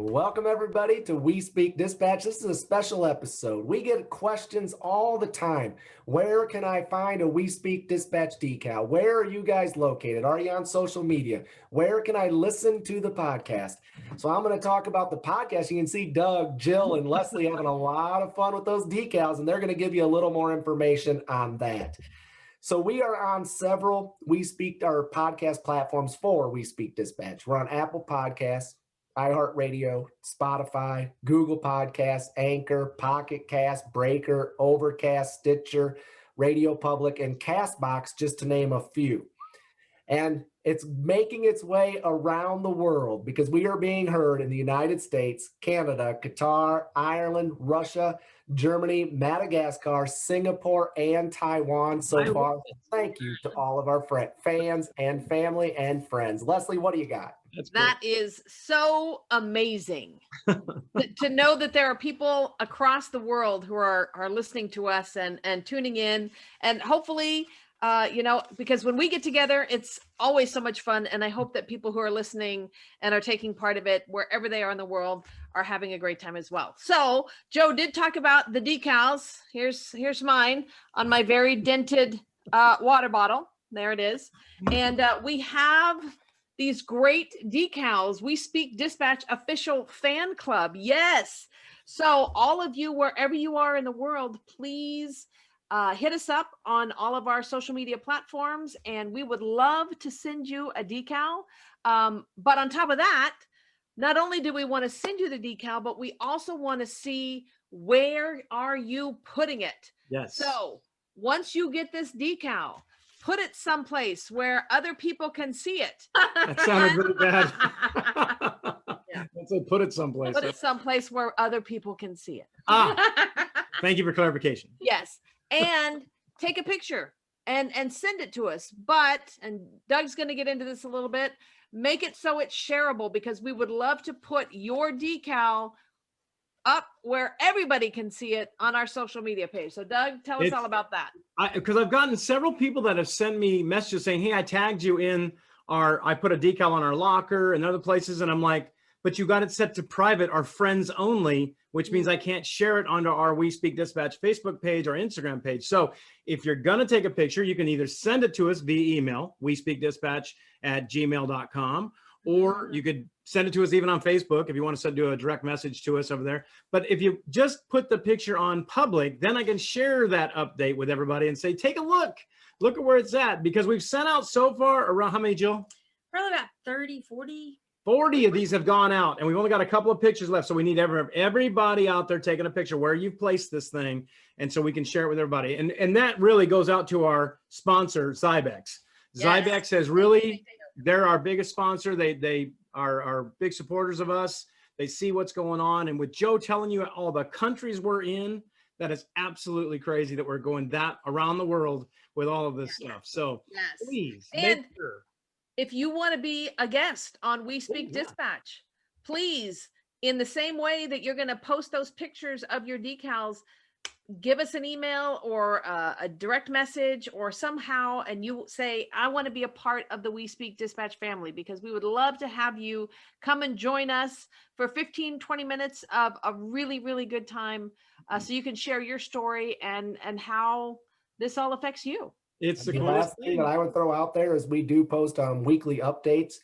Welcome, everybody, to We Speak Dispatch. This is a special episode. We get questions all the time. Where can I find a We Speak Dispatch decal? Where are you guys located? Are you on social media? Where can I listen to the podcast? So, I'm going to talk about the podcast. You can see Doug, Jill, and Leslie having a lot of fun with those decals, and they're going to give you a little more information on that. So we are on several We Speak our podcast platforms for We Speak Dispatch. We're on Apple Podcasts, iHeartRadio, Spotify, Google Podcasts, Anchor, Pocket Cast, Breaker, Overcast, Stitcher, Radio Public, and Castbox, just to name a few. And it's making its way around the world because we are being heard in the United States, Canada, Qatar, Ireland, Russia, Germany, Madagascar, Singapore, and Taiwan so far. Thank you to all of our fr- fans and family and friends. Leslie, what do you got? That's That is so amazing to, to know that there are people across the world who are are listening to us and and tuning in, and hopefully, uh, you know, because when we get together, it's always so much fun, and I hope that people who are listening and are taking part of it, wherever they are in the world, are having a great time as well. So Joe did talk about the decals. Here's here's mine on my very dented uh, water bottle. There it is, and uh, we have these great decals. We Speak Dispatch official fan club. Yes. So, all of you, wherever you are in the world, please uh, hit us up on all of our social media platforms, and we would love to send you a decal. Um, but on top of that, not only do we want to send you the decal, but we also want to see where are you putting it. yes. So once you get this decal, put it someplace where other people can see it. that sounded really bad. Yeah. Let's say put it someplace. Put it someplace where other people can see it. Ah, thank you for clarification. yes. And take a picture and and send it to us. But and Doug's going to get into this a little bit. Make it so it's shareable because we would love to put your decal up where everybody can see it on our social media page. So Doug, tell us It's- all about that. I because I've gotten several people that have sent me messages saying, "Hey, I tagged you in our. I put a decal on our locker and other places," and I'm like, "But you got it set to private, our friends only, which mm-hmm. means I can't share it onto our We Speak Dispatch Facebook page or Instagram page." So if you're gonna take a picture, you can either send it to us via email, we speak dispatch at gmail.com, or mm-hmm. you could send it to us even on Facebook if you want to send do a direct message to us over there. But if you just put the picture on public, then I can share that update with everybody and say, take a look, look at where it's at. Because we've sent out so far around how many, Jill? Probably about 30, 40. 40 of these have gone out, and we've only got a couple of pictures left. So we need every, everybody out there taking a picture where you've placed this thing, and so we can share it with everybody. And and that really goes out to our sponsor, Zybex. Yes. Zybex has really they're our biggest sponsor. They they are are big supporters of us. They see what's going on, and with Joe telling you all the countries we're in, that is absolutely crazy that we're going that around the world with all of this stuff. So Yes. please And- make sure. If you want to be a guest on We Speak yeah. Dispatch, please, in the same way that you're going to post those pictures of your decals, give us an email or uh, a direct message or somehow, and you say, I want to be a part of the We Speak Dispatch family because we would love to have you come and join us for 15, 20 minutes of a really, really good time uh, so you can share your story and and how this all affects you. It's the The last thing thing. that I would throw out there is we do post um, weekly updates.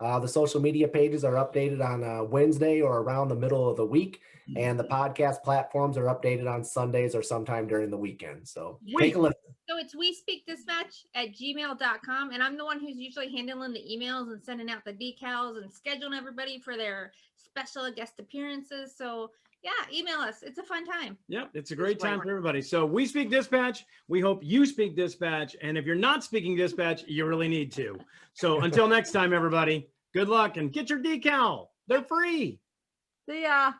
Uh, the social media pages are updated on uh, Wednesday or around the middle of the week, and the podcast platforms are updated on Sundays or sometime during the weekend. So take a listen. So it's we speak dispatch at gmail.com. And I'm the one who's usually handling the emails and sending out the decals and scheduling everybody for their special guest appearances. So yeah, email us. It's a fun time. Yep, it's a great why time for everybody. So we speak dispatch. We hope you speak dispatch. And if you're not speaking dispatch, you really need to. So until next time, everybody, good luck and get your decal. They're free. See ya.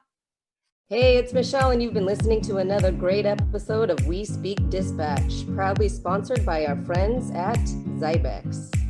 Hey, it's Michelle, and you've been listening to another great episode of We Speak Dispatch, proudly sponsored by our friends at Zybex.